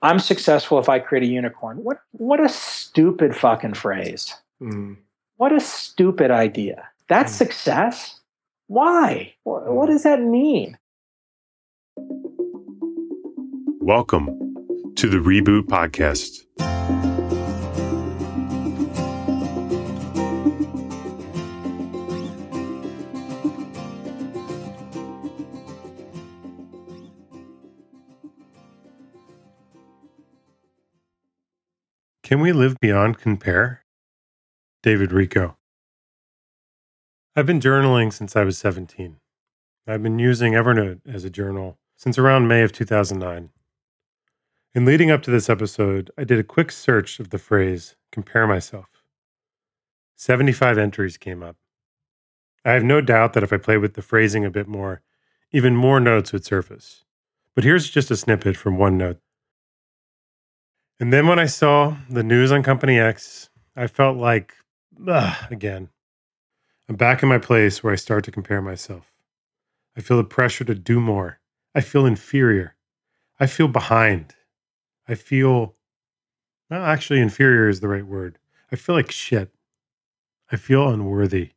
I'm successful if I create a unicorn. What what a stupid fucking phrase. Mm. What a stupid idea. That's Mm. success? Why? Wh- What does that mean? Welcome to the Reboot Podcast. Can we live beyond compare? David Richo. I've been journaling since I was 17. I've been using Evernote as a journal since around May of 2009. In leading up to this episode, I did a quick search of the phrase compare myself. 75 entries came up. I have no doubt that if I played with the phrasing a bit more, even more notes would surface. But here's just a snippet from one note. And then when I saw the news on Company X, I felt like, ugh, again. I'm back in my place where I start to compare myself. I feel the pressure to do more. I feel inferior. I feel behind. I feel, well, actually, inferior is the right word. I feel like shit. I feel unworthy.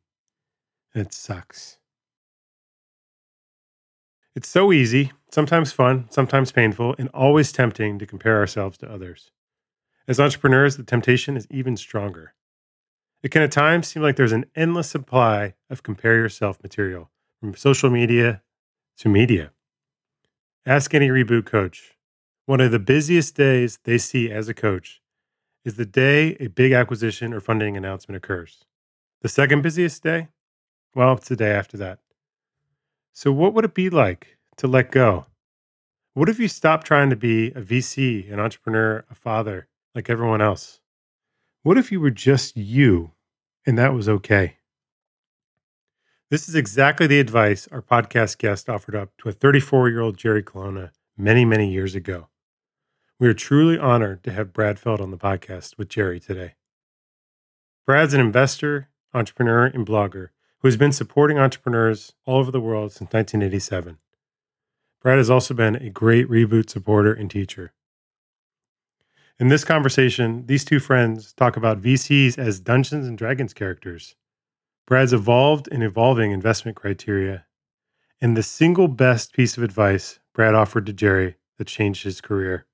It sucks. It's so easy, sometimes fun, sometimes painful, and always tempting to compare ourselves to others. As entrepreneurs, the temptation is even stronger. It can at times seem like there's an endless supply of compare yourself material from social media to media. Ask any reboot coach. One of the busiest days they see as a coach is the day a big acquisition or funding announcement occurs. The second busiest day? Well, it's the day after that. So, what would it be like to let go? What if you stopped trying to be a VC, an entrepreneur, a father, like everyone else? What if you were just you and that was okay? This is exactly the advice our podcast guest offered up to a 34 year old Jerry Colonna many, many years ago. We are truly honored to have Brad Feld on the podcast with Jerry today. Brad's an investor, entrepreneur, and blogger who has been supporting entrepreneurs all over the world since 1987. Brad has also been a great reboot supporter and teacher. In this conversation, these two friends talk about VCs as Dungeons and Dragons characters, Brad's evolved and evolving investment criteria, and the single best piece of advice Brad offered to Jerry that changed his career.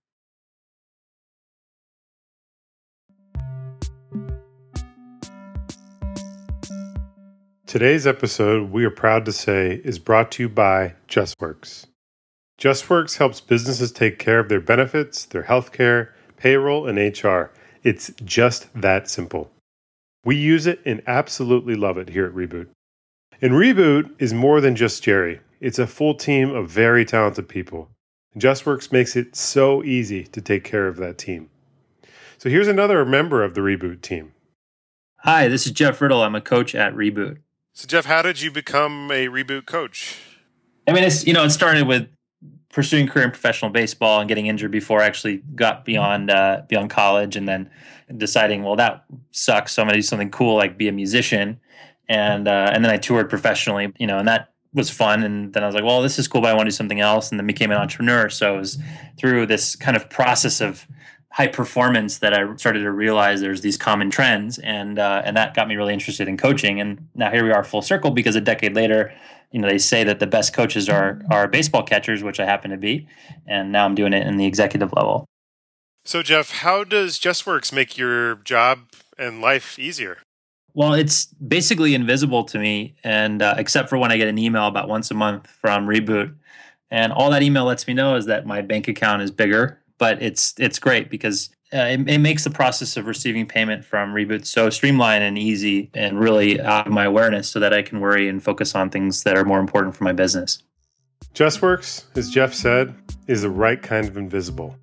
Today's episode, we are proud to say, is brought to you by JustWorks. JustWorks helps businesses take care of their benefits, their healthcare, payroll, and HR. It's just that simple. We use it and absolutely love it here at Reboot. And Reboot is more than just Jerry, it's a full team of very talented people. JustWorks makes it so easy to take care of that team. So here's another member of the Reboot team. Hi, this is Jeff Riddle. I'm a coach at Reboot. So, Jeff, how did you become a Reboot coach? I mean, it's you know, it started with pursuing career in professional baseball and getting injured before I actually got beyond uh, beyond college, and then deciding, well, that sucks. So I'm to do something cool, like be a musician, and uh, and then I toured professionally, you know, and that was fun. And then I was like, well, this is cool, but I want to do something else, and then became an entrepreneur. So it was through this kind of process of high performance that I started to realize there's these common trends, and uh, and that got me really interested in coaching. And now here we are, full circle, because a decade later, you know, they say that the best coaches are are baseball catchers, which I happen to be, and now I'm doing it in the executive level. So, Jeff, how does JustWorks make your job and life easier? Well, it's basically invisible to me, and uh, except for when I get an email about once a month from Reboot, and all that email lets me know is that my bank account is bigger. But it's it's great because uh, it, it makes the process of receiving payment from Reboot so streamlined and easy, and really out of my awareness, so that I can worry and focus on things that are more important for my business. JustWorks, as Jeff said, is the right kind of invisible.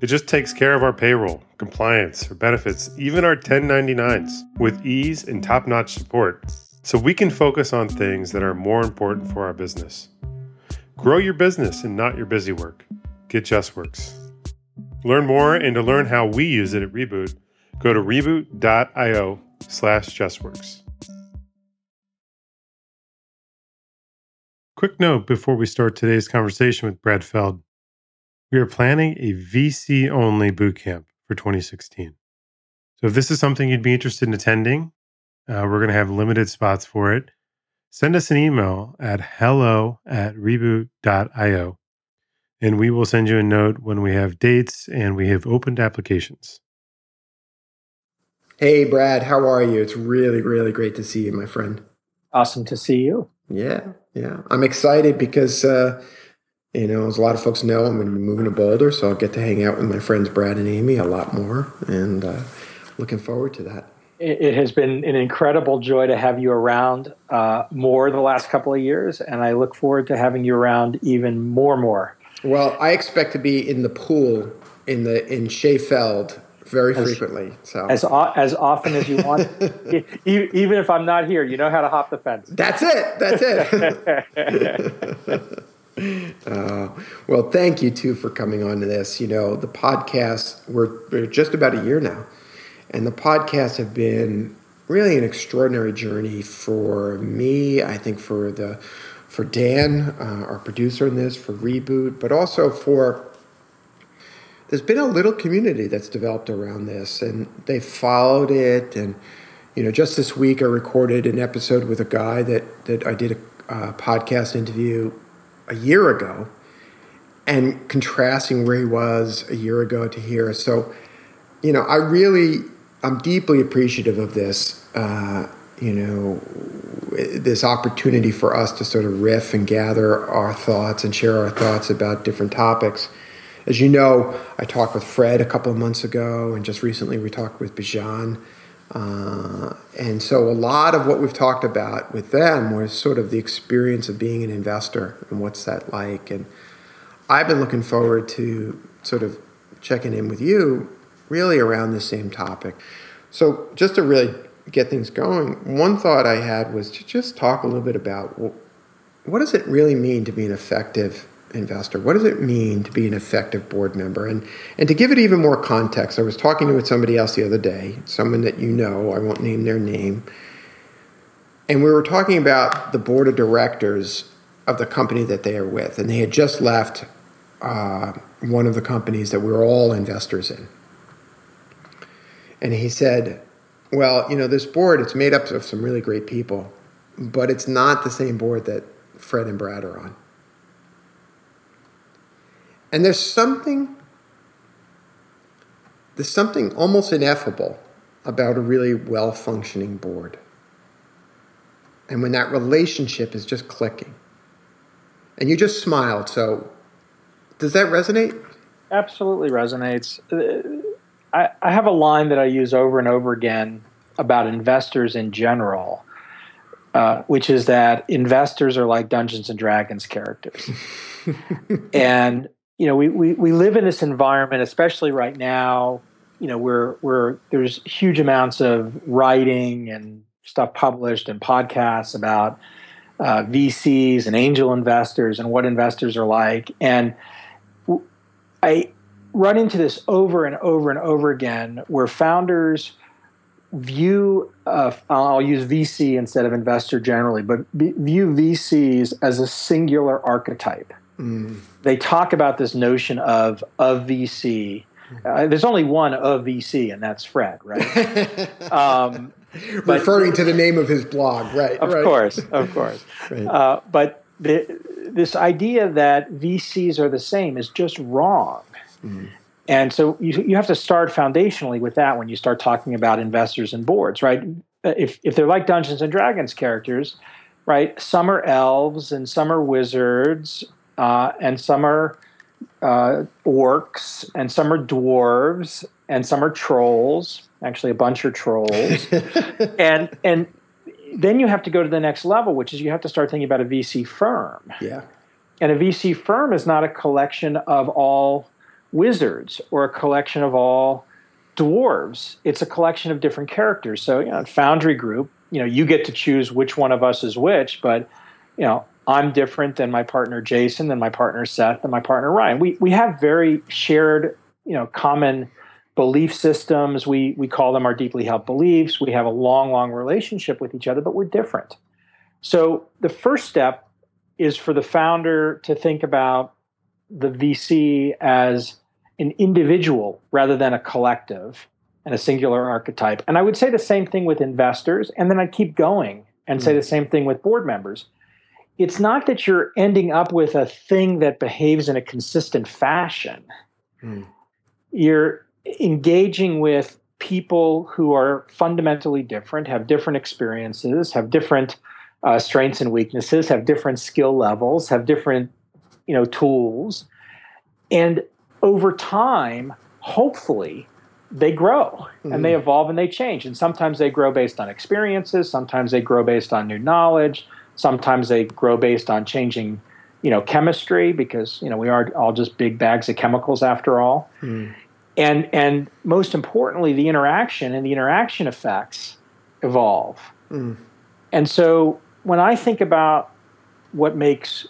It just takes care of our payroll, compliance, our benefits, even our 1099s with ease and top notch support so we can focus on things that are more important for our business. Grow your business and not your busy work. Get JustWorks. Learn more and to learn how we use it at Reboot, go to reboot.io slash JustWorks. Quick note before we start today's conversation with Brad Feld. we are planning a VC only boot camp for 2016. So if this is something you'd be interested in attending, uh, we're going to have limited spots for it. Send us an email at hello at reboot.io and we will send you a note when we have dates and we have opened applications. Hey, Brad, how are you? It's really, really great to see you, my friend. Awesome to see you. Yeah, yeah. I'm excited because, uh, you know, as a lot of folks know, I'm going to be moving to Boulder, so I'll get to hang out with my friends Brad and Amy a lot more, and uh, looking forward to that. It, has been an incredible joy to have you around uh, more the last couple of years, and I look forward to having you around even more, more. Well, I expect to be in the pool in the in Sheffield very as, frequently. So as as often as you want, even if I'm not here, you know how to hop the fence. That's it. That's it. uh, well, thank you too for coming on to this. You know, the podcast we're, we're just about a year now, and the podcasts have been really an extraordinary journey for me. I think for the for Dan, uh, our producer in this, for Reboot, but also for there's been a little community that's developed around this, and they followed it. And you know, just this week I recorded an episode with a guy that that I did a podcast interview a year ago, and contrasting where he was a year ago to here. So, you know, I really I'm deeply appreciative of this. Uh, you know, this opportunity for us to sort of riff and gather our thoughts and share our thoughts about different topics. As you know, I talked with Fred a couple of months ago, and just recently we talked with Bijan. Uh, and so a lot of what we've talked about with them was sort of the experience of being an investor and what's that like. And I've been looking forward to sort of checking in with you really around the same topic. So just to really get things going, one thought I had was to just talk a little bit about what does it really mean to be an effective investor? What does it mean to be an effective board member? And and to give it even more context, I was talking with somebody else the other day, someone that you know, I won't name their name, and we were talking about the board of directors of the company that they are with, and they had just left uh, one of the companies that we we're all investors in. And he said, "Well, you know, this board it's made up of some really great people, but it's not the same board that Fred and Brad are on." And there's something there's something almost ineffable about a really well functioning board. And when that relationship is just clicking. And you just smiled. So does that resonate? Absolutely resonates. I, I have a line that I use over and over again about investors in general, uh, which is that investors are like Dungeons and Dragons characters. and you know, we, we, we live in this environment, especially right now, you know, where, where there's huge amounts of writing and stuff published and podcasts about uh, VCs and angel investors and what investors are like. And I run into this over and over and over again where founders view, uh, I'll use VC instead of investor generally, but view VCs as a singular archetype. Mm. They talk about this notion of of VC. Mm-hmm. Uh, there's only one of VC, and that's Fred, right? um, but, Referring to the name of his blog, right? Of right. course, of course. right. uh, but the, this idea that VCs are the same is just wrong. Mm. And so you, you have to start foundationally with that when you start talking about investors and boards, right? If, if they're like Dungeons and Dragons characters, right? Some are elves and some are wizards uh, and some are uh, orcs, and some are dwarves, and some are trolls. Actually, a bunch are trolls, and and then you have to go to the next level, which is you have to start thinking about a VC firm. Yeah, and a VC firm is not a collection of all wizards or a collection of all dwarves. It's a collection of different characters. So, you know, Foundry Group, you know, you get to choose which one of us is which, but you know, I'm different than my partner Jason, than my partner Seth, and my partner Ryan. We we have very shared, you know, common belief systems. We we call them our deeply held beliefs. We have a long, long relationship with each other, but we're different. So the first step is for the founder to think about the VC as an individual rather than a collective and a singular archetype. And I would say the same thing with investors. And then I'd keep going and mm. say the same thing with board members. It's not that you're ending up with a thing that behaves in a consistent fashion. Mm. You're engaging with people who are fundamentally different, have different experiences, have different uh, strengths and weaknesses, have different skill levels, have different, you know, tools, and over time, hopefully, they grow mm-hmm. and they mm-hmm. evolve and they change. And sometimes they grow based on experiences, sometimes they grow based on new knowledge, sometimes they grow based on changing, you know, chemistry because, you know, we are all just big bags of chemicals after all. Mm. And and most importantly, the interaction and the interaction effects evolve. Mm. And so when I think about what makes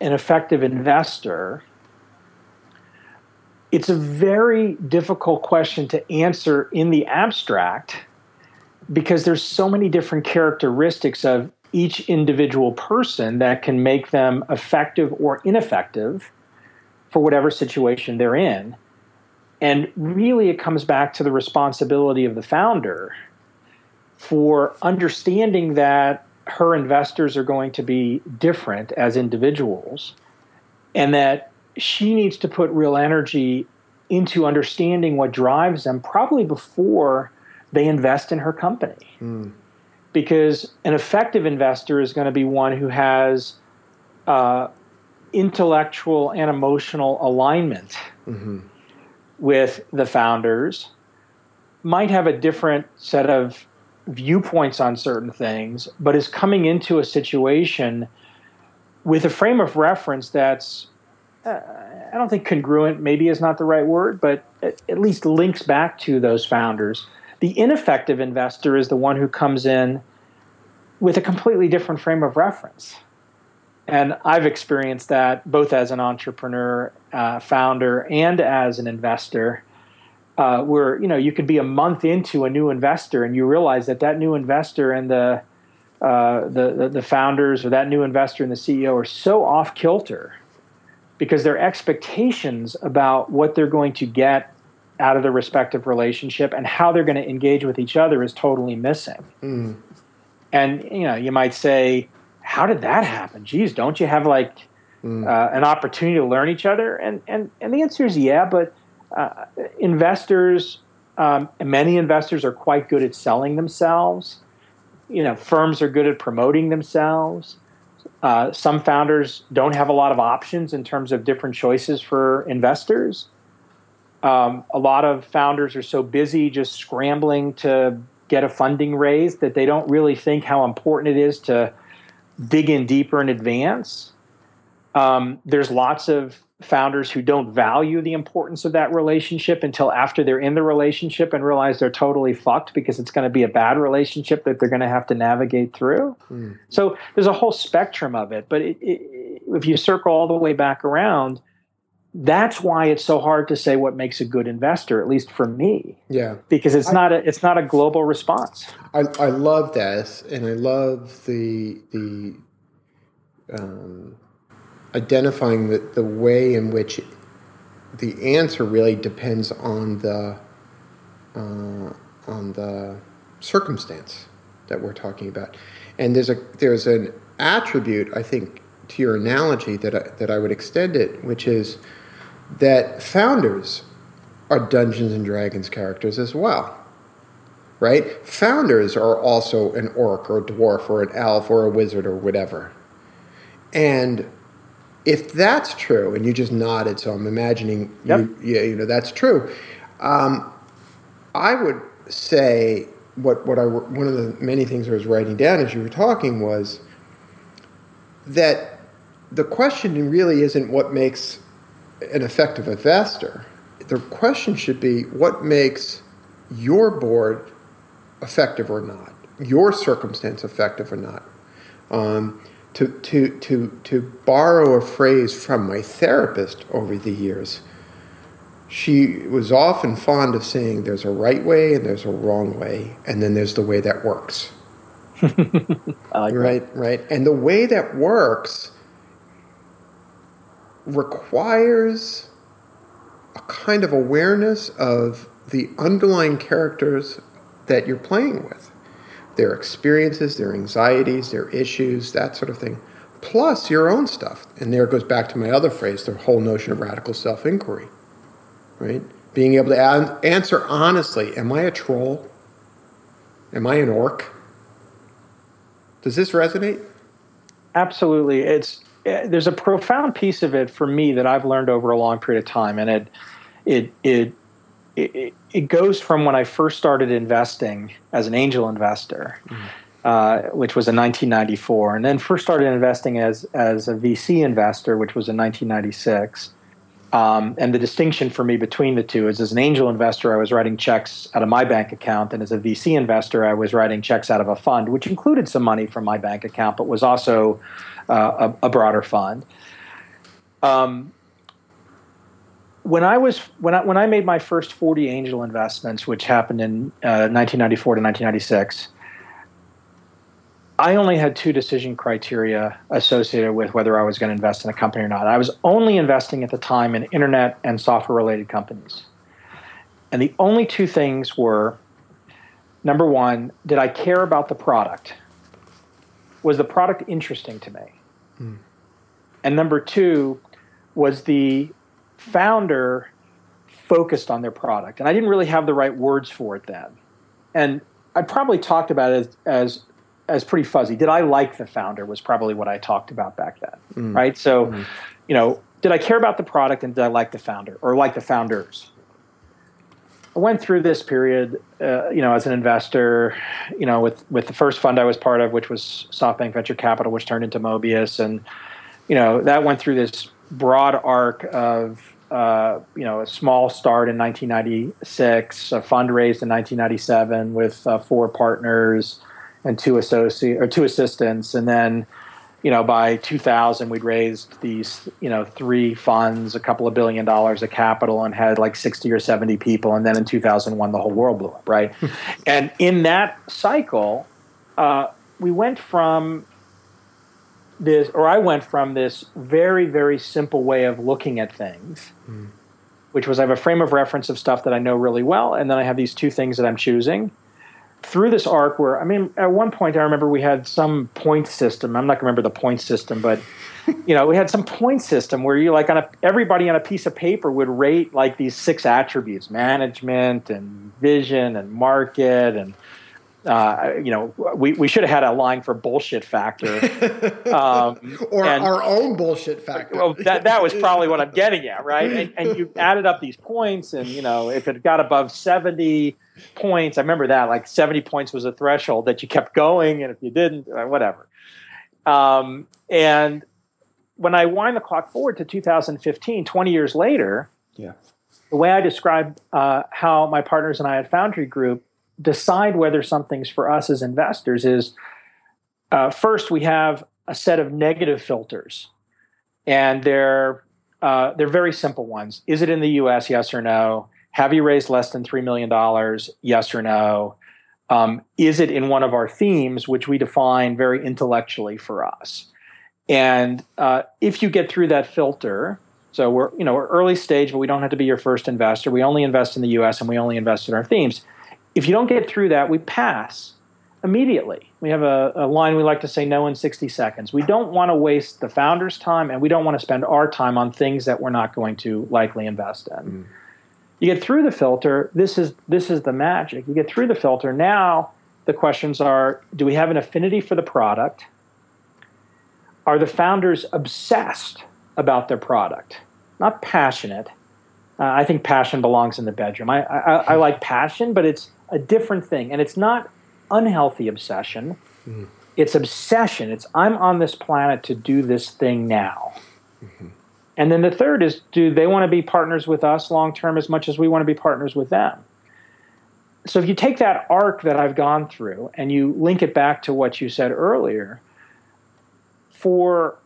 an effective investor, it's a very difficult question to answer in the abstract because there's so many different characteristics of each individual person that can make them effective or ineffective for whatever situation they're in. And really, it comes back to the responsibility of the founder for understanding that her investors are going to be different as individuals and that she needs to put real energy into understanding what drives them probably before they invest in her company. Mm. Because an effective investor is going to be one who has uh, intellectual and emotional alignment mm-hmm. with the founders, might have a different set of viewpoints on certain things, but is coming into a situation with a frame of reference that's uh, I don't think congruent maybe is not the right word, but at least links back to those founders. The ineffective investor is the one who comes in with a completely different frame of reference. And I've experienced that both as an entrepreneur, uh, founder, and as an investor uh, where you know you could be a month into a new investor and you realize that that new investor and the, uh, the, the the founders or that new investor and the CEO are so off kilter because their expectations about what they're going to get out of the respective relationship and how they're going to engage with each other is totally missing. Mm. And you know, you might say, "How did that happen?" Geez, don't you have like mm. uh, an opportunity to learn each other? And and and the answer is yeah, but uh, investors, um, many investors are quite good at selling themselves. You know, firms are good at promoting themselves. Uh, some founders don't have a lot of options in terms of different choices for investors. Um, a lot of founders are so busy just scrambling to get a funding raise that they don't really think how important it is to dig in deeper in advance. Um, there's lots of founders who don't value the importance of that relationship until after they're in the relationship and realize they're totally fucked because it's going to be a bad relationship that they're going to have to navigate through. Mm. So there's a whole spectrum of it. But it, it, if you circle all the way back around, that's why it's so hard to say what makes a good investor, at least for me. Yeah, because it's I, not a it's not a global response. I, I love that, and I love the the um, identifying the, the way in which the answer really depends on the uh, on the circumstance that we're talking about, and there's a there's an attribute I think to your analogy that I, that I would extend it, which is that founders are Dungeons and Dragons characters as well, right? Founders are also an orc or a dwarf or an elf or a wizard or whatever, and if that's true, and you just nodded, so I'm imagining yep. you, yeah, you know that's true. Um, I would say what what I one of the many things I was writing down as you were talking was that the question really isn't what makes an effective investor. The question should be what makes your board effective or not, your circumstance effective or not. Um, to, to, to, to borrow a phrase from my therapist over the years, she was often fond of saying there's a right way and there's a wrong way, and then there's the way that works. like right, that. right. And the way that works requires a kind of awareness of the underlying characters that you're playing with their experiences, their anxieties, their issues, that sort of thing, plus your own stuff. And there goes back to my other phrase the whole notion of radical self inquiry, right? Being able to an- answer honestly Am I a troll? Am I an orc? Does this resonate? Absolutely. It's eh, there's a profound piece of it for me that I've learned over a long period of time, and it it it it, it goes from when I first started investing as an angel investor, mm-hmm. uh, which was in 1994, and then first started investing as as a VC investor, which was in 1996. Um, and the distinction for me between the two is as an angel investor, I was writing checks out of my bank account, and as a VC investor, I was writing checks out of a fund, which included some money from my bank account, but was also uh, a, a, broader fund. Um, when I was when I when I made my first 40 angel investments, which happened in uh, 1994 to 1996, I only had two decision criteria associated with whether I was going to invest in a company or not. I was only investing at the time in internet and software related companies. And the only two things were number one, did I care about the product? Was the product interesting to me? Mm. And number two, was the founder focused on their product. And I didn't really have the right words for it then. And I probably talked about it as, as as pretty fuzzy. Did I like the founder was probably what I talked about back then, mm. right? So, mm. you know, did I care about the product and did I like the founder or like the founders? I went through this period, uh, you know, as an investor, you know, with with the first fund I was part of, which was SoftBank Venture Capital, which turned into Mobius, and you know that went through this broad arc of uh, you know, a small start in 1996, a fund raised in 1997 with uh, four partners, and two associate or two assistants, and then you know by 2000 we'd raised these you know three funds, a couple of billion dollars of capital, and had like 60 or 70 people, and then in 2001 the whole world blew up, right? and in that cycle, uh, we went from this, or I went from this very very simple way of looking at things. Mm. Which was I have a frame of reference of stuff that I know really well, and then I have these two things that I'm choosing through this arc where I mean at one point I remember we had some point system. I'm not gonna remember the point system, but you know, we had some point system where you like on a everybody on a piece of paper would rate like these six attributes, management and vision and market and uh, you know, we, we should have had a line for bullshit factor, um, or and, our own bullshit factor. Well, that that was probably what I'm getting at, right? And, and, you added up these points, and you know, if it got above seventy points, I remember that like seventy points was a threshold that you kept going, and if you didn't, uh, whatever. Um, and when I wind the clock forward to 2015, 20 years later, yeah, the way I describe uh, how my partners and I at Foundry Group decide whether something's for us as investors is uh, first we have a set of negative filters, and they're uh, they're very simple ones. Is it in the U.S. Yes or no? Have you raised less than three million dollars? Yes or no? Um, is it in one of our themes, which we define very intellectually for us? And uh, if you get through that filter, so we're you know we're early stage, but we don't have to be your first investor. We only invest in the U.S. and we only invest in our themes. If you don't get through that, we pass immediately. We have a, a, line we like to say no in 60 seconds. We don't want to waste the founder's time and we don't want to spend our time on things that we're not going to likely invest in. Mm. You get through the filter, this is this is the magic. You get through the filter, now the questions are do we have an affinity for the product? Are the founders obsessed about their product? Not passionate. Uh, I think passion belongs in the bedroom. I, I, I like passion, but it's a different thing. And it's not unhealthy obsession. Mm-hmm. It's obsession. It's I'm on this planet to do this thing now. Mm-hmm. And then the third is do they want to be partners with us long term as much as we want to be partners with them? So if you take that arc that I've gone through and you link it back to what you said earlier, for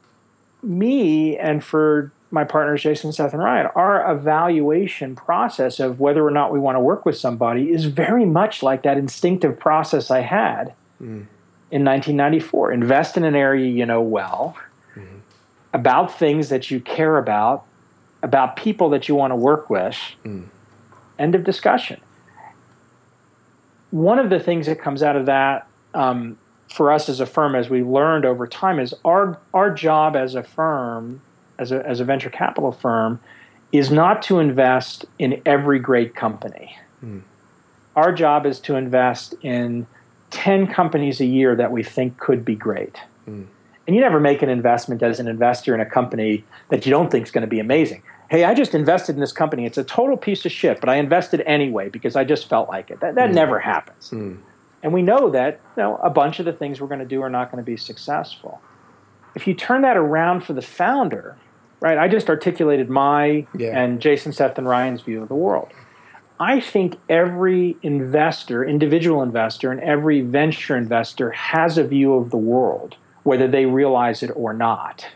me and for my partners, Jason, Seth, and Ryan, our evaluation process of whether or not we want to work with somebody is very much like that instinctive process I had mm. in 1994. Invest in an area you know well. Mm-hmm. about things that you care about, about people that you want to work with. Mm. End of discussion. One of the things that comes out of that um, for us as a firm, as we learned over time, is our our job as a firm, as a as a venture capital firm, is not to invest in every great company. Mm. Our job is to invest in ten companies a year that we think could be great. Mm. And you never make an investment as an investor in a company that you don't think is going to be amazing. Hey, I just invested in this company. It's a total piece of shit, but I invested anyway because I just felt like it. That, that mm. never happens. Mm. And we know that you know, a bunch of the things we're going to do are not going to be successful. If you turn that around for the founder, right? I just articulated my yeah. and Jason, Seth, and Ryan's view of the world. I think every investor, individual investor, and every venture investor has a view of the world, whether they realize it or not.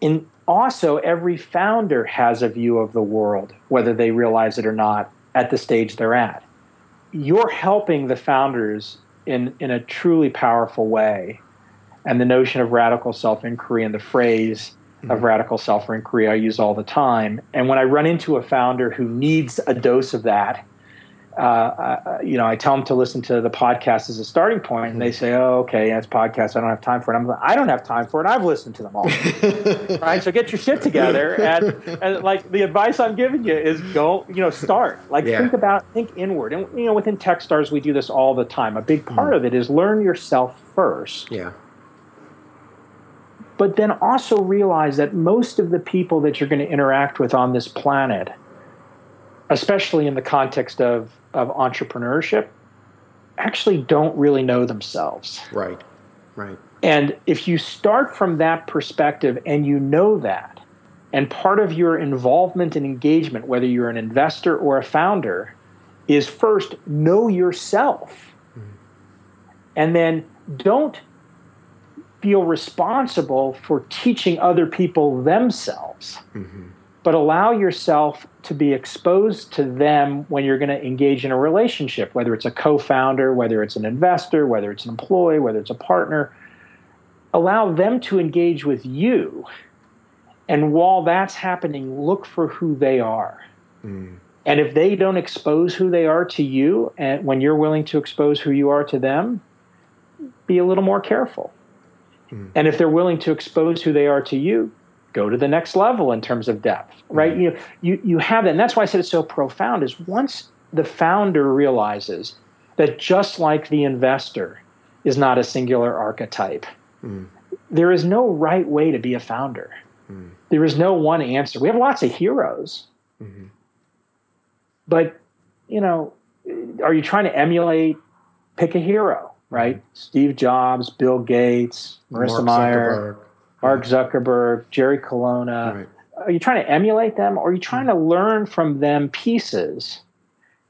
And also, every founder has a view of the world, whether they realize it or not, at the stage they're at you're helping the founders in, in a truly powerful way. And the notion of radical self inquiry and the phrase mm-hmm. of radical self inquiry I use all the time. And when I run into a founder who needs a dose of that, uh, uh, you know, I tell them to listen to the podcast as a starting point, and they say, "Oh, okay, that's podcast. I don't have time for it." I'm like, "I don't have time for it. I've listened to them all." right? So get your shit together, and, and like the advice I'm giving you is go, you know, start. Like yeah. think about, think inward, and you know, within TechStars we do this all the time. A big part mm. of it is learn yourself first. Yeah. But then also realize that most of the people that you're going to interact with on this planet, especially in the context of of entrepreneurship actually don't really know themselves. Right, right. And if you start from that perspective and you know that, and part of your involvement and engagement, whether you're an investor or a founder, is first know yourself. Mm-hmm. And then don't feel responsible for teaching other people themselves. Mm-hmm but allow yourself to be exposed to them when you're going to engage in a relationship, whether it's a co founder, whether it's an investor, whether it's an employee, whether it's a partner. Allow them to engage with you. And while that's happening, look for who they are. Mm. And if they don't expose who they are to you, and when you're willing to expose who you are to them, be a little more careful. Mm. And if they're willing to expose who they are to you, go to the next level in terms of depth, right? Mm-hmm. You, you, you have that. And that's why I said it's so profound is once the founder realizes that just like the investor is not a singular archetype, mm. there is no right way to be a founder. Mm. There is no one answer. We have lots of heroes. Mm-hmm. But, you know, are you trying to emulate, pick a hero, right? Mm-hmm. Steve Jobs, Bill Gates, Marissa Mayer. Mark Zuckerberg, Jerry Colonna. Right. Are you trying to emulate them or are you trying to learn from them pieces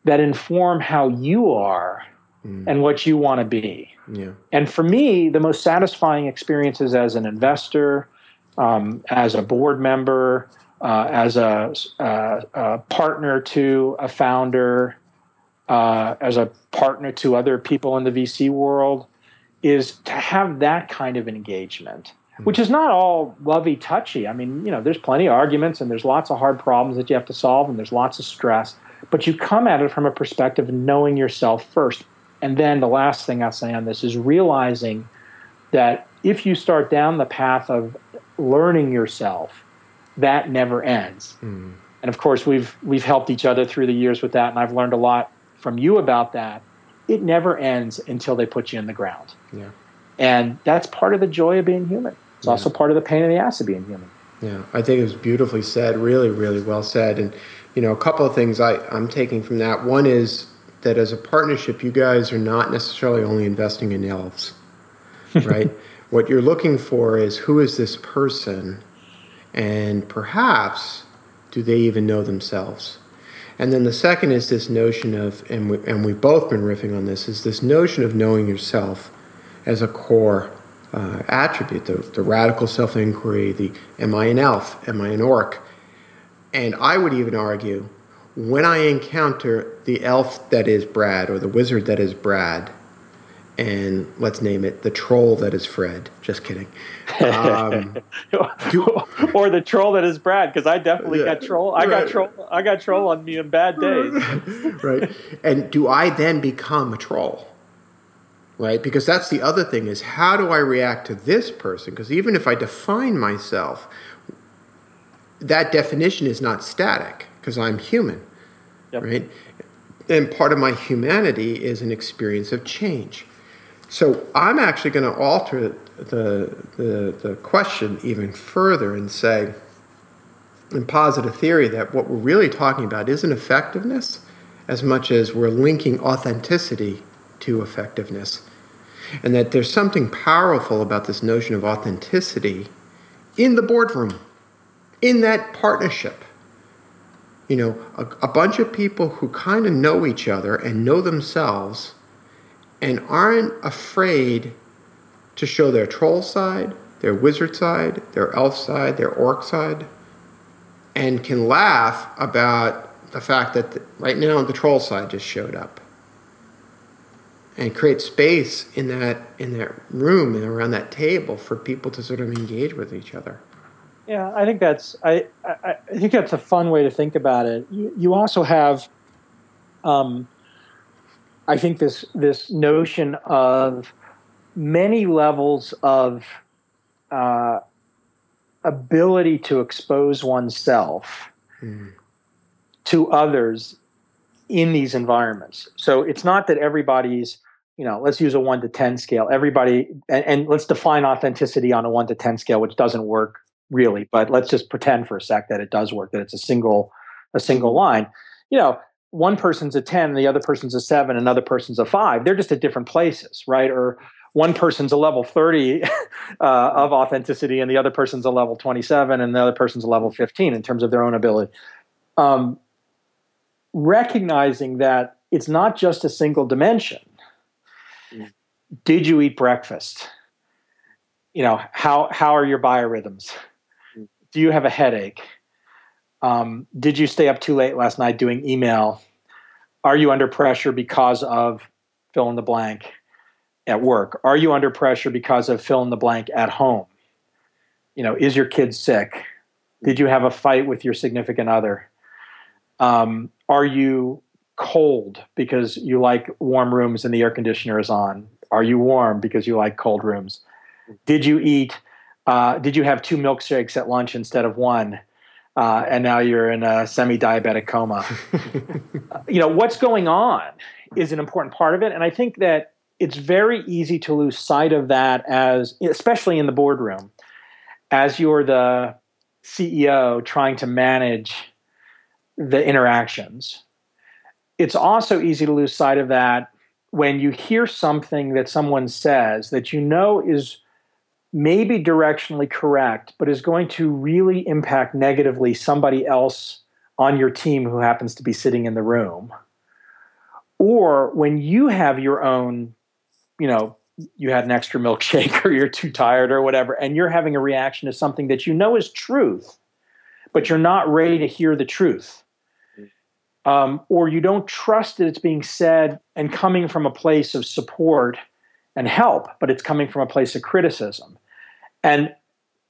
that inform how you are mm. and what you want to be? Yeah. And for me, the most satisfying experiences as an investor, um, as a board member, uh, as a, uh, a, partner to a founder, uh, as a partner to other people in the VC world, is to have that kind of engagement which is not all lovey touchy. I mean, you know, there's plenty of arguments and there's lots of hard problems that you have to solve and there's lots of stress, but you come at it from a perspective of knowing yourself first. And then the last thing I'll say on this is realizing that if you start down the path of learning yourself, that never ends. Mm. And of course, we've we've helped each other through the years with that, and I've learned a lot from you about that. It never ends until they put you in the ground. Yeah. And that's part of the joy of being human. It's yeah. also part of the pain in the ass of being human. Yeah, I think it was beautifully said, really, really well said. And, you know, a couple of things I, I'm taking from that. One is that as a partnership, you guys are not necessarily only investing in elves, right? what you're looking for is who is this person, and perhaps do they even know themselves? And then the second is this notion of, and, we, and we've both been riffing on this, is this notion of knowing yourself as a core uh, attribute, the, the radical self inquiry, the am I an elf? Am I an orc? And I would even argue when I encounter the elf that is Brad or the wizard that is Brad, and let's name it the troll that is Fred. Just kidding. Um, do, or the troll that is Brad, because I definitely got troll. I right. got troll. I got troll on me in bad days. right. And do I then become a troll? Right. Because that's the other thing is how do I react to this person? Because even if I define myself, that definition is not static because I'm human. Yep. Right. And part of my humanity is an experience of change. So I'm actually going to alter the, the, the question even further and say, and posit a theory that what we're really talking about isn't effectiveness as much as we're linking authenticity to effectiveness. And that there's something powerful about this notion of authenticity in the boardroom, in that partnership. You know, a, a bunch of people who kind of know each other and know themselves and aren't afraid to show their troll side, their wizard side, their elf side, their orc side, and can laugh about the fact that the, right now the troll side just showed up. And create space in that in that room and around that table for people to sort of engage with each other. Yeah, I think that's I, I, I think that's a fun way to think about it. You, you also have um, I think this this notion of many levels of uh, ability to expose oneself mm. to others in these environments. So it's not that everybody's you know let's use a 1 to 10 scale everybody and, and, let's define authenticity on a 1 to 10 scale which doesn't work really but let's just pretend for a sec that it does work that it's a single a single line you know one person's a 10 the other person's a 7 another person's a 5 they're just at different places right? Or one person's a level 30 uh, of authenticity and the other person's a level 27 and the other person's a level 15 in terms of their own ability. Um, recognizing that it's not just a single dimension. Mm. did you eat breakfast? You know how how are your biorhythms? Mm. do you have a headache um, did you stay up too late last night doing email? Are you under pressure because of fill in the blank at work? Are you under pressure because of fill in the blank at home? You know, is your kid sick? Did you have a fight with your significant other? Um, are you cold because you like warm rooms and the air conditioner is on? Are you warm because you like cold rooms? Did you eat? Uh, did you have two milkshakes at lunch instead of one? Uh, and now you're in a semi-diabetic coma. you know what's going on is an important part of it, and I think that it's very easy to lose sight of that as, especially in the boardroom, as you're the CEO trying to manage the interactions. It's also easy to lose sight of that when you hear something that someone says that you know is may be directionally correct, but is going to really impact negatively somebody else on your team who happens to be sitting in the room. Or when you have your own, you know, you had an extra milkshake or you're too tired or whatever, and you're having a reaction to something that you know is truth, but you're not ready to hear the truth. Um, or you don't trust that it's being said and coming from a place of support and help, but it's coming from a place of criticism. And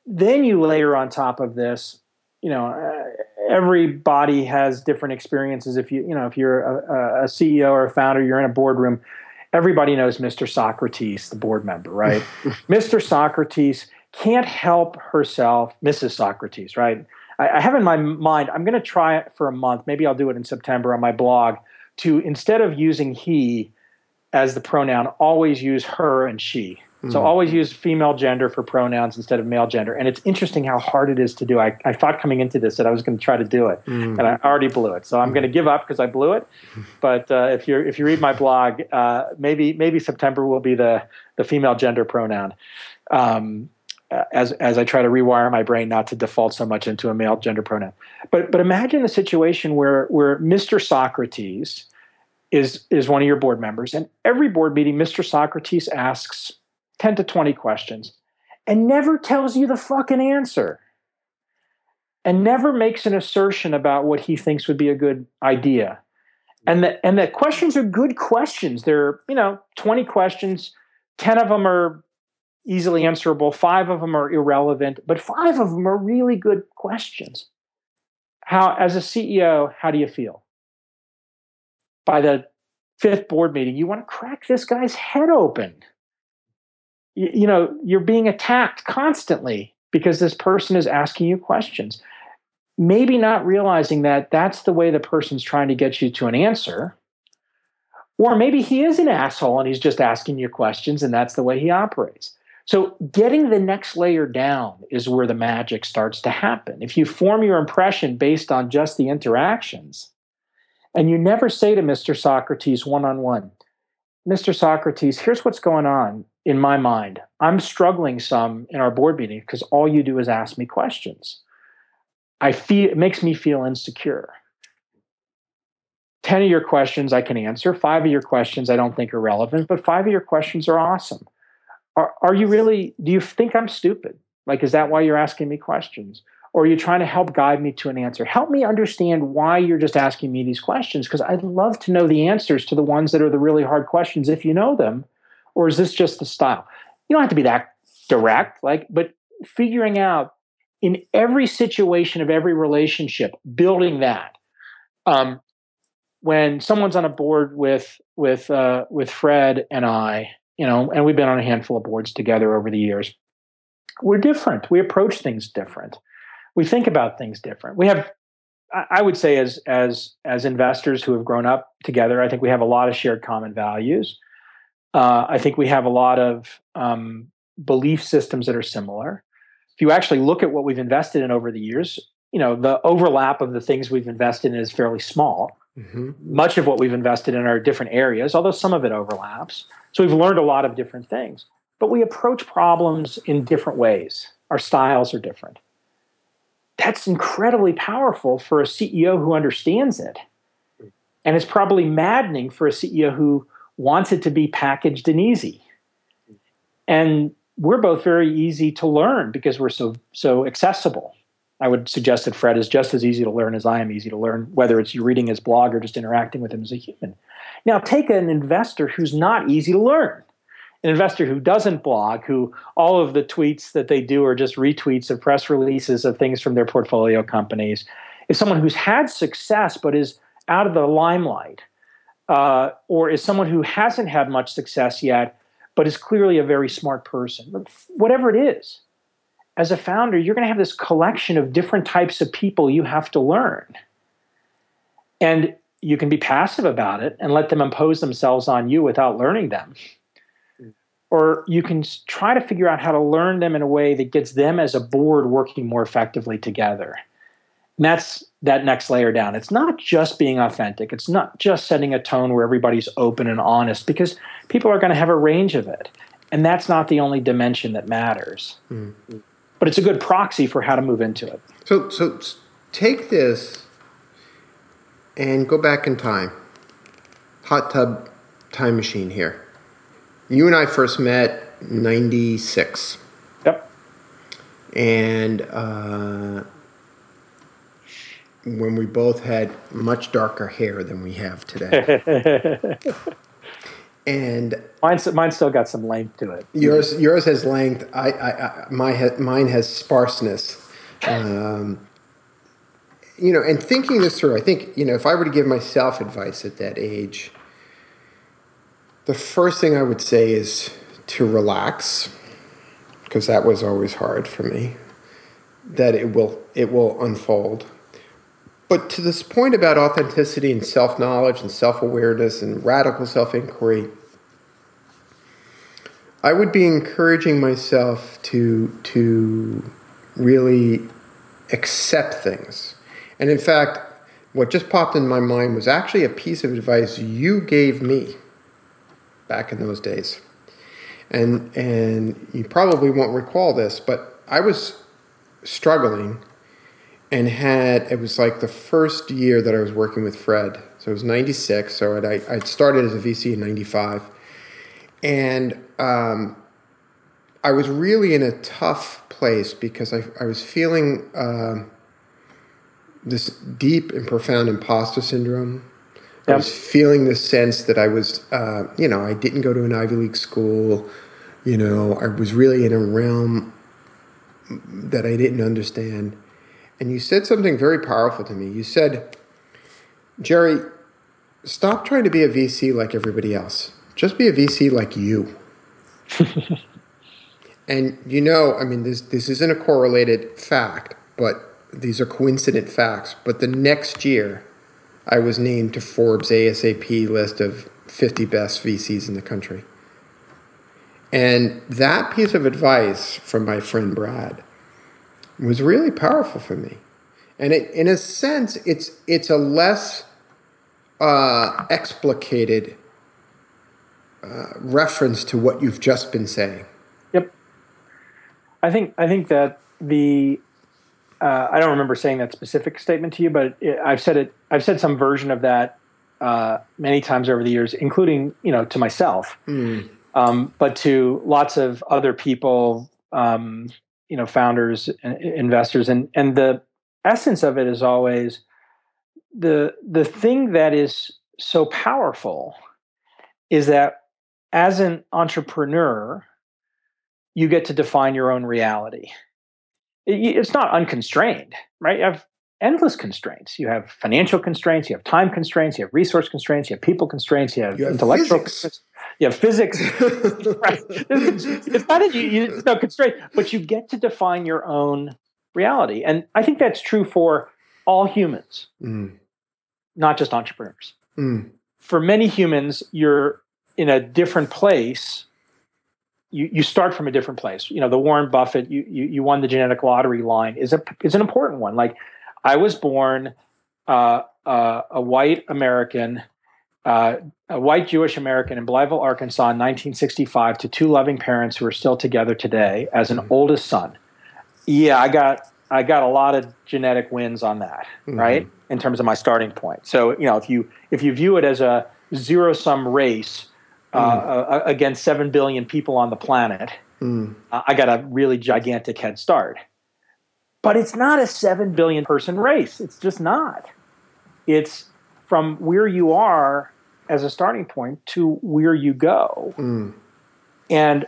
then you layer on top of this, you know, uh, everybody has different experiences. If you, you know, if you're a, a CEO or a founder, you're in a boardroom. Everybody knows Mr. Socrates, the board member, right? Mr. Socrates can't help herself, Mrs. Socrates, right? I, I have in my mind, I'm going to try it for a month. Maybe I'll do it in September on my blog to instead of using he as the pronoun, always use her and she. Mm. So always use female gender for pronouns instead of male gender. And it's interesting how hard it is to do. I, I thought coming into this that I was going to try to do it, mm. and I already blew it. So I'm going to give up because I blew it. But uh, if you if you read my blog, uh, maybe maybe September will be the the female gender pronoun. Um, as as I try to rewire my brain not to default so much into a male gender pronoun. But but imagine a situation where where Mr. Socrates is is one of your board members, and every board meeting, Mr. Socrates asks 10 to 20 questions and never tells you the fucking answer and never makes an assertion about what he thinks would be a good idea And the and the questions are good questions. They're, you know, 20 questions, 10 of them are easily answerable, 5 of them are irrelevant, but 5 of them are really good questions. How as a CEO, how do you feel? By the fifth board meeting, you want to crack this guy's head open. You, you know, you're being attacked constantly because this person is asking you questions maybe not realizing that that's the way the person's trying to get you to an answer. Or maybe he is an asshole and he's just asking you questions and that's the way he operates. So, getting the next layer down is where the magic starts to happen. If you form your impression based on just the interactions, and you never say to Mr. Socrates one on one, Mr. Socrates, here's what's going on in my mind. I'm struggling some in our board meeting because all you do is ask me questions. I feel it makes me feel insecure. 10 of your questions I can answer. Five of your questions I don't think are relevant, but five of your questions are awesome. Are, are you really, do you think I'm stupid? Like, is that why you're asking me questions? Or are you trying to help guide me to an answer? Help me understand why you're just asking me these questions, because I'd love to know the answers to the ones that are the really hard questions if you know them. Or is this just the style? You don't have to be that direct, like, but figuring out in every situation of every relationship, building that. Um, when someone's on a board with with uh, with Fred and I, you know, and we've been on a handful of boards together over the years, we're different. We approach things different. We think about things different. We have, I would say, as as as investors who have grown up together, I think we have a lot of shared common values. Uh, I think we have a lot of um, belief systems that are similar if you actually look at what we've invested in over the years, you know, the overlap of the things we've invested in is fairly small. Mm-hmm. Much of what we've invested in are different areas, although some of it overlaps. So we've learned a lot of different things. But we approach problems in different ways. Our styles are different. That's incredibly powerful for a CEO who understands it. And it's probably maddening for a CEO who wants it to be packaged and easy. And we're both very easy to learn because we're so so accessible. I would suggest that Fred is just as easy to learn as I am easy to learn, whether it's you reading his blog or just interacting with him as a human. Now, take an investor who's not easy to learn. An investor who doesn't blog, who all of the tweets that they do are just retweets of press releases of things from their portfolio companies, is someone who's had success but is out of the limelight, uh, or is someone who hasn't had much success yet but is clearly a very smart person. Whatever it is, as a founder, you're going to have this collection of different types of people you have to learn. And you can be passive about it and let them impose themselves on you without learning them. Or you can try to figure out how to learn them in a way that gets them as a board working more effectively together. And that's that next layer down. It's not just being authentic. It's not just setting a tone where everybody's open and honest because people are going to have a range of it. And that's not the only dimension that matters. mm But it's a good proxy for how to move into it. So so take this and go back in time. Hot tub time machine here. You and I first met 96. Yep. And uh, when we both had much darker hair than we have today. and mine's mine still got some length to it. Yours yours has length. I, I, I my mine has sparseness. Um, you know, and thinking this through, I think you know if I were to give myself advice at that age, the first thing I would say is to relax, because that was always hard for me. That it will it will unfold but to this point about authenticity and self knowledge and self awareness and radical self inquiry, I would be encouraging myself to, to really accept things. And in fact, what just popped in my mind was actually a piece of advice you gave me back in those days. And, and you probably won't recall this, but I was struggling and had it was like the first year that I was working with Fred. So it was '96. So I I started as a VC in '95, and um, I was really in a tough place because I I was feeling uh, this deep and profound imposter syndrome. I was feeling the sense that I was, uh, you know, I didn't go to an Ivy League school. You know, I was really in a realm that I didn't understand. And you said something very powerful to me. You said, Jerry, stop trying to be a VC like everybody else. Just be a VC like you. and you know, I mean, this this isn't a correlated fact, but these are coincident facts. But the next year, I was named to Forbes ASAP list of 50 best VCs in the country. And that piece of advice from my friend Brad was really powerful for me. And it, in a sense, it's it's a less uh, explicated uh, reference to what you've just been saying. Yep. I think I think that the uh, I don't remember saying that specific statement to you, but it, I've said it. I've said some version of that uh, many times over the years, including you know to myself, mm. um, but to lots of other people, um, you know, founders, and investors, and and the essence of it is always the the thing that is so powerful is that as an entrepreneur you get to define your own reality. It's not unconstrained right? You have endless constraints. You have financial constraints you have time constraints you have resource constraints you have people constraints you have, you have intellectual physics. you have physics right. it's not that you, you no constraint but you get to define your own reality and i think that's true for all humans mm not just entrepreneurs. Mm. For many humans, you're in a different place. You, you start from a different place. You know, the Warren Buffett, you, you, you won the genetic lottery line is a is an important one. Like I was born uh, uh, a white American, uh, a white Jewish American in Blytheville, Arkansas in 1965 to two loving parents who are still together today as an mm. oldest son. Yeah, I got I got a lot of genetic wins on that, mm-hmm. right? In terms of my starting point. So you know, if you if you view it as a zero sum race uh, mm. uh, against seven billion people on the planet, mm. uh, I got a really gigantic head start. But it's not a seven billion person race. It's just not. It's from where you are as a starting point to where you go. Mm. And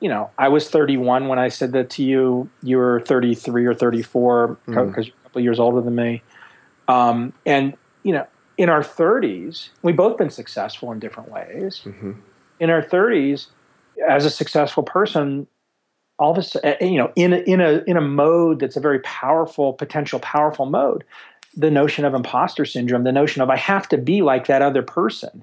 you know, I was 31 when I said that to you. You were 33 or 34 because mm. you're a couple years older than me. Um, and you know, in our 30s, we've both been successful in different ways. Mm-hmm. In our 30s, as a successful person, all of a sudden, eh, you know, in a, in a in a mode that's a very powerful, potential powerful mode, the notion of imposter syndrome, the notion of I have to be like that other person,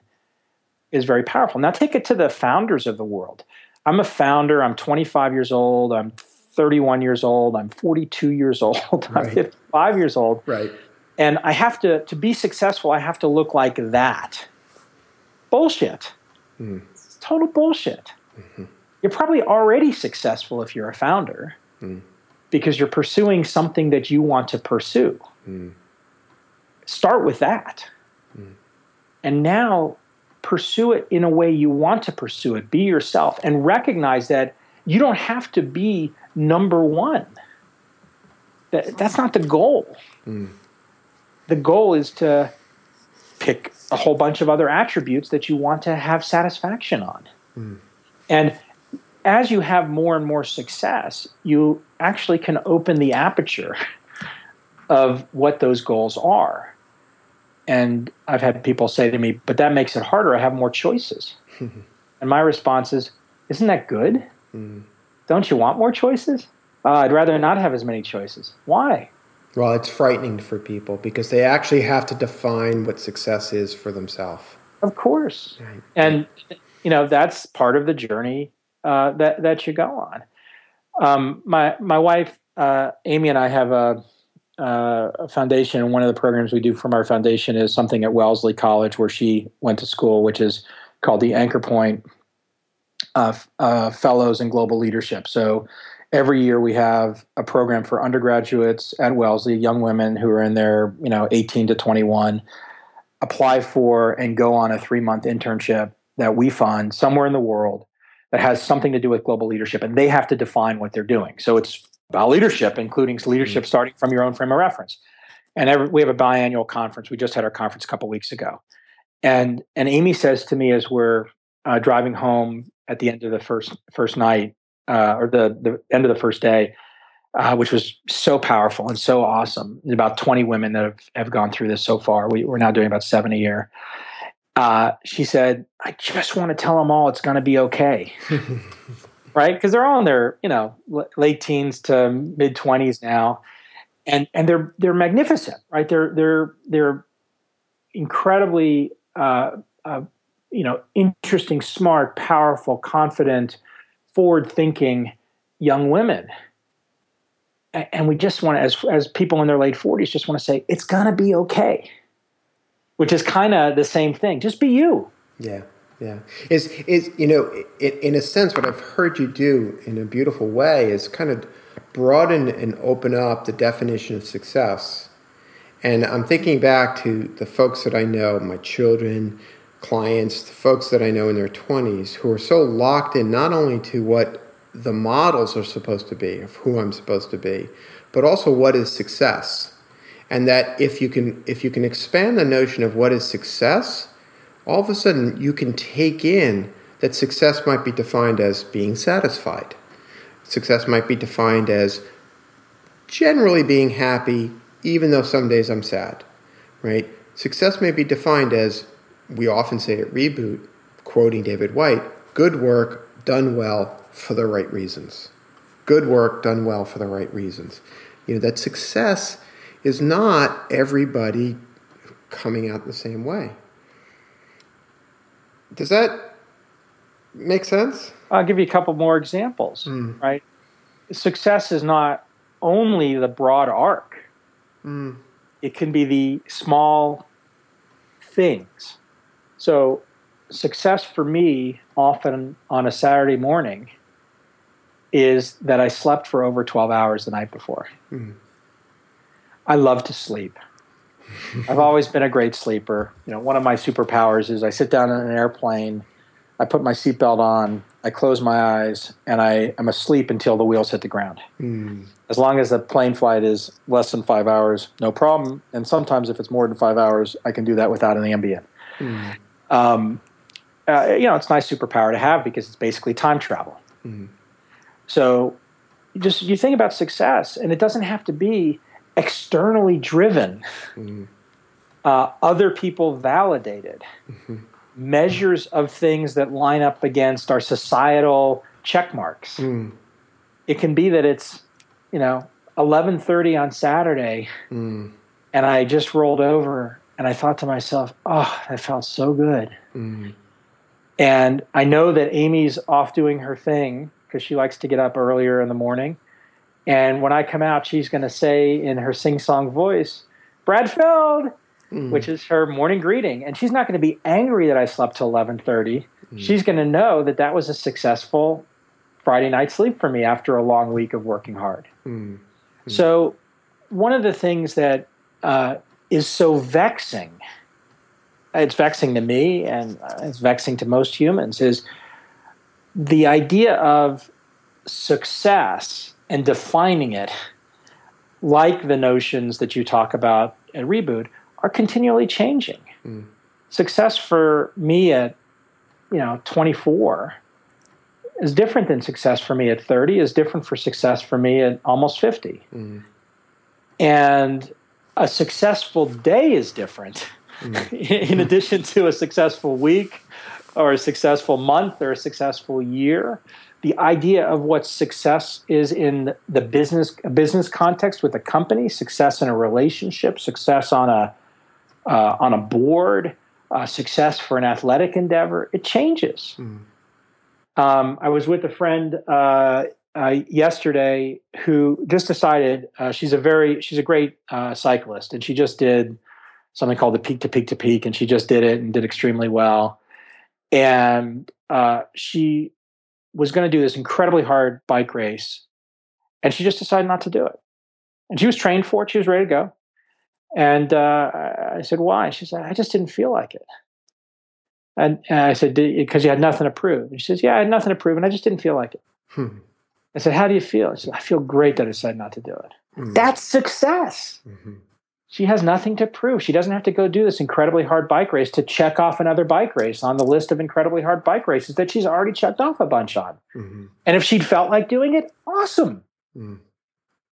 is very powerful. Now, take it to the founders of the world. I'm a founder. I'm 25 years old. I'm 31 years old. I'm 42 years old. I'm 55 years old. Right. And I have to to be successful. I have to look like that. Bullshit. Mm. It's total bullshit. Mm-hmm. You're probably already successful if you're a founder mm. because you're pursuing something that you want to pursue. Mm. Start with that. Mm. And now pursue it in a way you want to pursue it. Be yourself and recognize that you don't have to be number one. That, that's not the goal. Mm. The goal is to pick a whole bunch of other attributes that you want to have satisfaction on. Mm. And as you have more and more success, you actually can open the aperture of what those goals are. And I've had people say to me, but that makes it harder. I have more choices. and my response is, isn't that good? Mm. Don't you want more choices? Uh, I'd rather not have as many choices. Why? Well, it's frightening for people because they actually have to define what success is for themselves. Of course. Right. And, you know, that's part of the journey uh, that, that you go on. Um, my, my wife, uh, Amy, and I have a, uh, foundation, one of the programs we do from our foundation is something at Wellesley College, where she went to school, which is called the Anchor Point uh, uh, Fellows in Global Leadership. So every year we have a program for undergraduates at Wellesley, young women who are in their you know 18 to 21, apply for and go on a three month internship that we fund somewhere in the world that has something to do with global leadership, and they have to define what they're doing. So it's about leadership, including leadership mm-hmm. starting from your own frame of reference. And every, we have a biannual conference. We just had our conference a couple weeks ago. And and Amy says to me as we're uh, driving home at the end of the first first night uh, or the the end of the first day, uh, which was so powerful and so awesome. There's about 20 women that have, have gone through this so far. We, we're now doing about seven a year. Uh, she said, I just want to tell them all it's going to be okay. right? Because they're all in their, you know, late teens to mid 20s now. And, and they're they're magnificent, right? They're they're they're incredibly uh, uh, you know interesting, smart, powerful, confident, forward-thinking young women and we just want to as as people in their late 40s just want to say it's to be okay which is kind of the same thing just be you yeah yeah is is you know in, in a sense what i've heard you do in a beautiful way is kind of broaden and open up the definition of success and i'm thinking back to the folks that i know my children clients the folks that i know in their 20s who are so locked in not only to what the models are supposed to be of who I'm supposed to be, but also what is success. And that if you can if you can expand the notion of what is success, all of a sudden you can take in that success might be defined as being satisfied. Success might be defined as generally being happy, even though some days I'm sad, right? Success may be defined as, we often say at Reboot, quoting David Whyte, good work done well for the right reasons. Good work done well for the right reasons. You know, that success is not everybody coming out the same way. Does that make sense? I'll give you a couple more examples, mm. right? Success is not only the broad arc. Mm. It can be the small things. So success for me often on a Saturday morning is that I slept for over 12 hours the night before. Mm. I love to sleep. I've always been a great sleeper. You know, one of my superpowers is I sit down in an airplane, I put my seatbelt on, I close my eyes, and I am asleep until the wheels hit the ground. Mm. As long as the plane flight is less than five hours, no problem. And sometimes if it's more than five hours, I can do that without an Ambien. Mm. Um, uh, you know, it's a nice superpower to have because it's basically time travel. Mm. So just you think about success, and it doesn't have to be externally driven, mm-hmm. uh, other people validated, mm-hmm. measures of things that line up against our societal check marks. Mm. It can be that it's, you know, 11:30 on Saturday, mm. and I just rolled over and I thought to myself, "Oh, that felt so good." Mm. And I know that Amy's off doing her thing because she likes to get up earlier in the morning. And when I come out, she's going to say in her sing song voice, Brad Feld, mm. which is her morning greeting. And she's not going to be angry that I slept till 1130. Mm. She's going to know that that was a successful Friday night sleep for me after a long week of working hard. Mm. So, one of the things that uh, is so vexing, it's vexing to me and uh, it's vexing to most humans, is the idea of success and defining it, like the notions that you talk about at Reboot, are continually changing. Mm. Success for me at you know 24 is different than success for me at 30 is different for success for me at almost 50 mm. and a successful day is different mm. in addition to a successful week or a successful month or a successful year the idea of what success is in the business business context with a company success in a relationship success on a uh, on a board uh, success for an athletic endeavor it changes mm. um, i was with a friend uh, uh yesterday who just decided uh, she's a very she's a great uh, cyclist and she just did something called the peak to peak to peak and she just did it and did extremely well and uh, she was going to do this incredibly hard bike race, and she just decided not to do it. And she was trained for it; she was ready to go. And uh, I said, "Why?" She said, "I just didn't feel like it." And, and I said, "Because you had nothing to prove." And she says, "Yeah, I had nothing to prove, and I just didn't feel like it." Hmm. I said, "How do you feel?" She said, "I feel great that I decided not to do it." Mm-hmm. That's success. Mm-hmm. She has nothing to prove. She doesn't have to go do this incredibly hard bike race to check off another bike race on the list of incredibly hard bike races that she's already checked off a bunch on. Mm-hmm. And if she'd felt like doing it, awesome. Mm.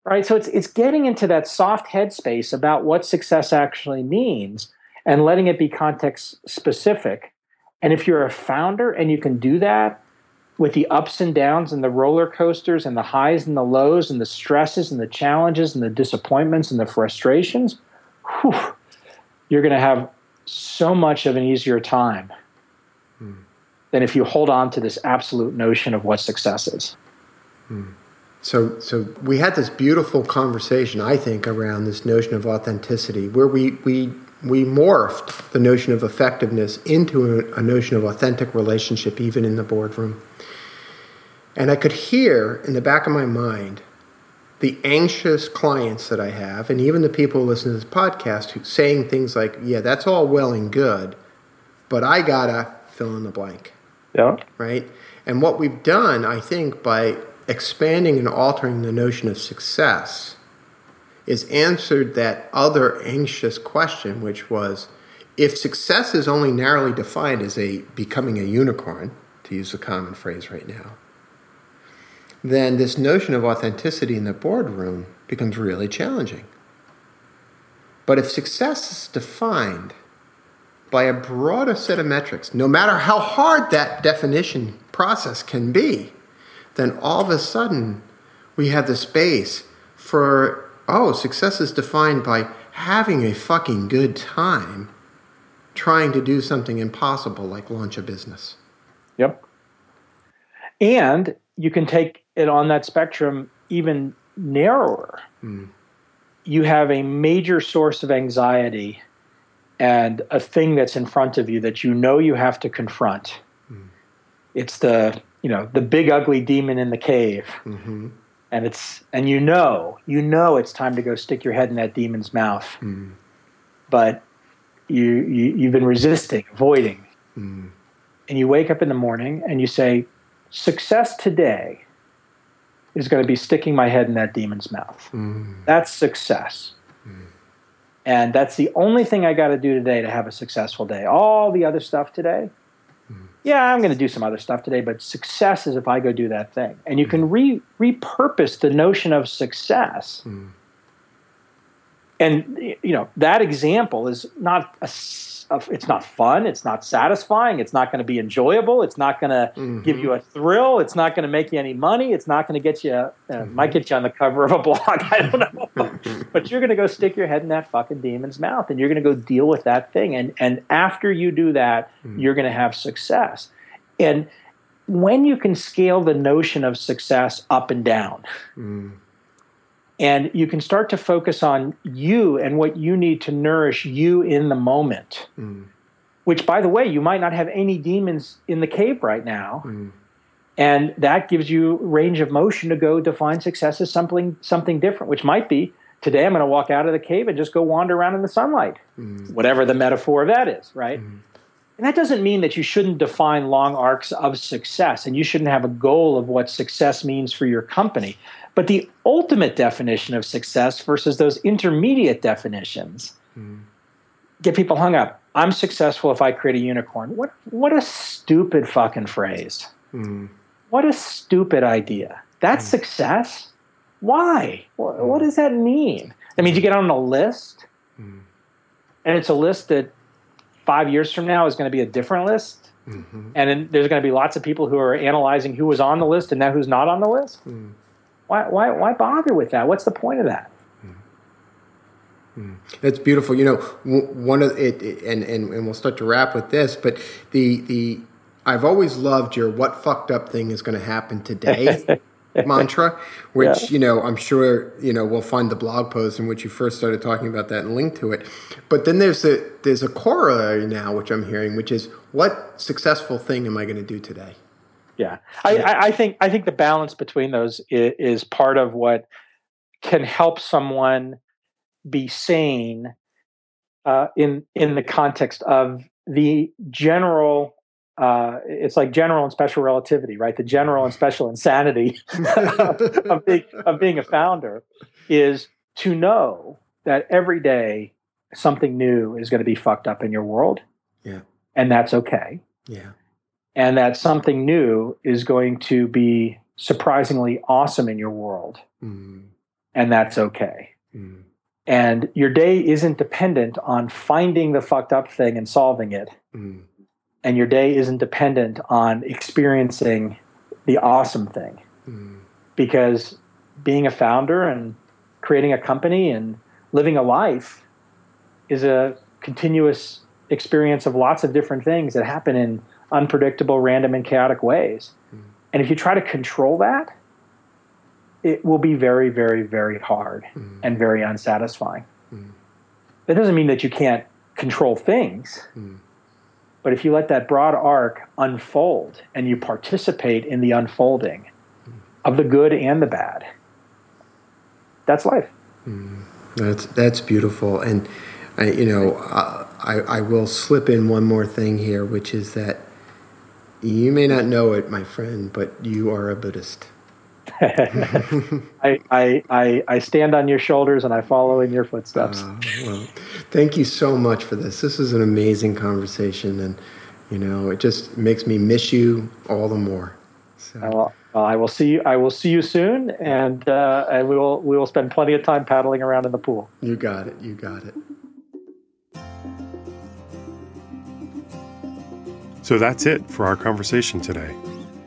Right. So it's it's getting into that soft headspace about what success actually means and letting it be context specific. And if you're a founder and you can do that with the ups and downs and the roller coasters and the highs and the lows and the stresses and the challenges and the disappointments and the frustrations, whew, you're going to have so much of an easier time hmm. than if you hold on to this absolute notion of what success is. Hmm. So, so we had this beautiful conversation, I think, around this notion of authenticity, where we we we morphed the notion of effectiveness into a, a notion of authentic relationship, even in the boardroom. And I could hear in the back of my mind the anxious clients that I have, and even the people who listen to this podcast, who saying things like, "Yeah, that's all well and good, but I gotta fill in the blank." Yeah. Right. And what we've done, I think, by expanding and altering the notion of success, is answered that other anxious question, which was, if success is only narrowly defined as a becoming a unicorn, to use the common phrase right now, then this notion of authenticity in the boardroom becomes really challenging. But if success is defined by a broader set of metrics, no matter how hard that definition process can be, then all of a sudden we have the space for, oh, success is defined by having a fucking good time trying to do something impossible like launch a business. Yep. And you can take it on that spectrum even narrower. Mm. You have a major source of anxiety and a thing that's in front of you that you know you have to confront. Mm. It's the you know the big ugly demon in the cave, mm-hmm. and it's and you know you know it's time to go stick your head in that demon's mouth, mm. but you, you you've been resisting, avoiding, mm. and you wake up in the morning and you say, "Success today is going to be sticking my head in that demon's mouth. Mm. That's success. Mm. And that's the only thing I got to do today to have a successful day. All the other stuff today, mm. yeah, I'm going to do some other stuff today, but success is if I go do that thing. And you can mm. re- repurpose the notion of success. And you know that example is not a it's not fun. It's not satisfying. It's not going to be enjoyable. It's not going to mm-hmm. give you a thrill. It's not going to make you any money. It's not going to get you. Uh, mm-hmm. Might get you on the cover of a blog. I don't know. but you're going to go stick your head in that fucking demon's mouth, and you're going to go deal with that thing. And and after you do that, mm-hmm. you're going to have success. And when you can scale the notion of success up and down. Mm and you can start to focus on you and what you need to nourish you in the moment. Mm. Which, by the way, you might not have any demons in the cave right now. Mm. And that gives you range of motion to go define success as something something different, which might be today I'm going to walk out of the cave and just go wander around in the sunlight, mm. whatever the metaphor of that is, right? And that doesn't mean that you shouldn't define long arcs of success and you shouldn't have a goal of what success means for your company. But the ultimate definition of success versus those intermediate definitions mm. get people hung up. I'm successful if I create a unicorn. What what a stupid fucking phrase. Mm. What a stupid idea. That's mm. success? Why? What, hmm. what, does that mean? That means you get on a list, hmm. and it's a list that five years from now is going to be a different list. Mm-hmm. And then there's going to be lots of people who are analyzing who was on the list and now who's not on the list. Mm. Why, why, why bother with that? What's the point of that? Hmm. That's beautiful. You know, one of it, and, and, and we'll start to wrap with this, but the, the, I've always loved your what fucked up thing is going to happen today mantra, which, yeah. you know, I'm sure, you know, we'll find the blog post in which you first started talking about that and link to it. But then there's a, there's a corollary now, which I'm hearing, which is what successful thing am I going to do today? yeah. I, I, think I think the balance between those is, is, part of what can help someone be sane uh, in in the context of the general. Uh, it's like general and special relativity, right? The general and special insanity of, being, of being a founder is to know that every day something new is going to be fucked up in your world. Yeah. And that's okay. Yeah. And that something new is going to be surprisingly awesome in your world. Mm. And that's okay. Mm. And your day isn't dependent on finding the fucked up thing and solving it. Mm. And your day isn't dependent on experiencing the awesome thing. Mm. Because being a founder and creating a company and living a life is a continuous experience of lots of different things that happen in unpredictable, random, and chaotic ways. Mm. And if you try to control that, it will be very, very, very hard Mm. and very unsatisfying. Mm. That doesn't mean that you can't control things, Mm. But if you let that broad arc unfold and you participate in the unfolding of the good and the bad, that's life. That's that's beautiful, and I, you know, uh, I I will slip in one more thing here, which is that you may not know it, my friend, but you are a Buddhist. I, I, I, I stand on your shoulders and I follow in your footsteps. Uh, well, thank you so much for this. This is an amazing conversation, and you know, it just makes me miss you all the more. So, I will, well, I will see you. I will see you soon, and uh, and we will we will spend plenty of time paddling around in the pool. you got it. You got it. So that's it for our conversation today.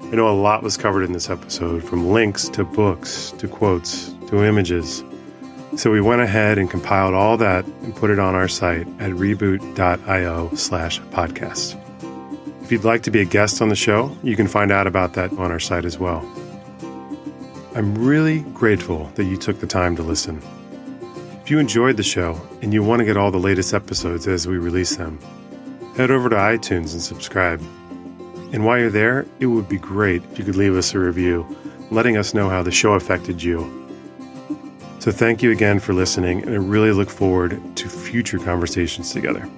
I know a lot was covered in this episode, from links to books to quotes to images. So we went ahead and compiled all that and put it on our site at reboot.io slash podcast. If you'd like to be a guest on the show, you can find out about that on our site as well. I'm really grateful that you took the time to listen. If you enjoyed the show and you want to get all the latest episodes as we release them, head over to iTunes and subscribe. And while you're there, it would be great if you could leave us a review, letting us know how the show affected you. So thank you again for listening, and I really look forward to future conversations together.